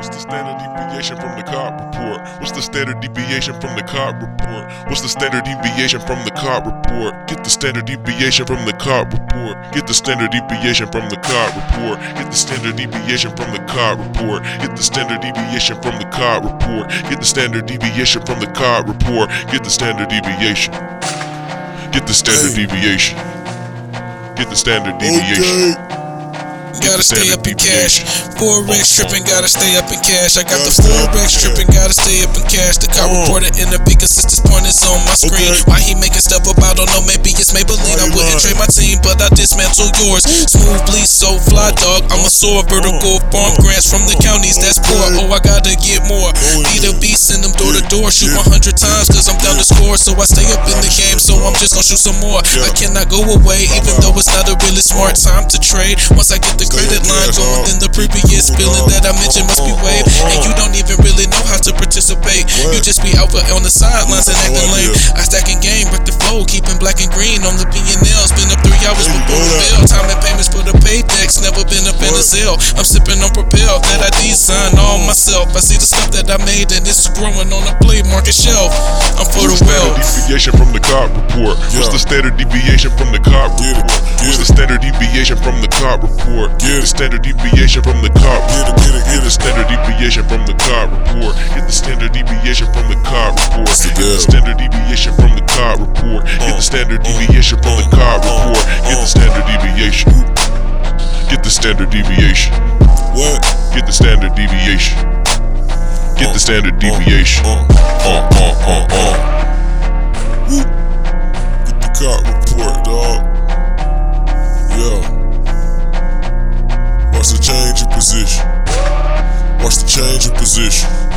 What's the standard deviation from the COP report? What's the standard deviation from the COP report? What's the standard deviation from the COP report? Get the standard deviation from the COP report. Get the standard deviation from the COP report. Get the standard deviation from the COP report. Get the standard deviation from the COP report. Get the standard deviation from the COP report. Get the standard deviation. Get the standard deviation. Get the standard deviation. Okay. Gotta stay up in cash. Forex tripping, gotta stay up in cash. I got the Gotta stay up in forex tripping, gotta stay up in cash. The car reporter in the big assistance point is on my screen. Why he making stuff up? I don't know. Maybe it's Maybelline. I wouldn't trade my team, but I dismantle yours. Smoothly, so fly dog. I'm a sore vertical farm grants from the counties that's poor. Oh, I gotta get more. Be the beast, send them door to door. Shoot 100 times, cause I'm down to score. So I stay up in the game, so I'm just gonna shoot some more. Yeah. I cannot go away, even though it's not a really smart time to trade. Once I get the credit line going, then the previous billing that I mentioned must be waived. And you don't even really know how to participate. You just be out on the sidelines and acting lame. I stack and game, break the flow, keeping black and green on the P&L. Spend up three hours before bell. Time and payments for the paychecks, never been up in a sale. I'm sipping on Propel that I designed all myself. I see the stuff that I made and it's growing on the play market shelf. I'm for the wealth. Deviation from the COP report. What's the standard deviation from the COP report? What's the standard deviation from the COP report? Get the standard deviation from the COP Get it, get it, Get the standard deviation from the COP report. Get the standard deviation from the COP report. Get the standard deviation from the COP report. Get the standard deviation from the COP report. Get the standard deviation. Get the standard deviation. What? Get the standard deviation. Get the standard deviation. Uh, uh, uh, uh. Woo. Watch the change of position.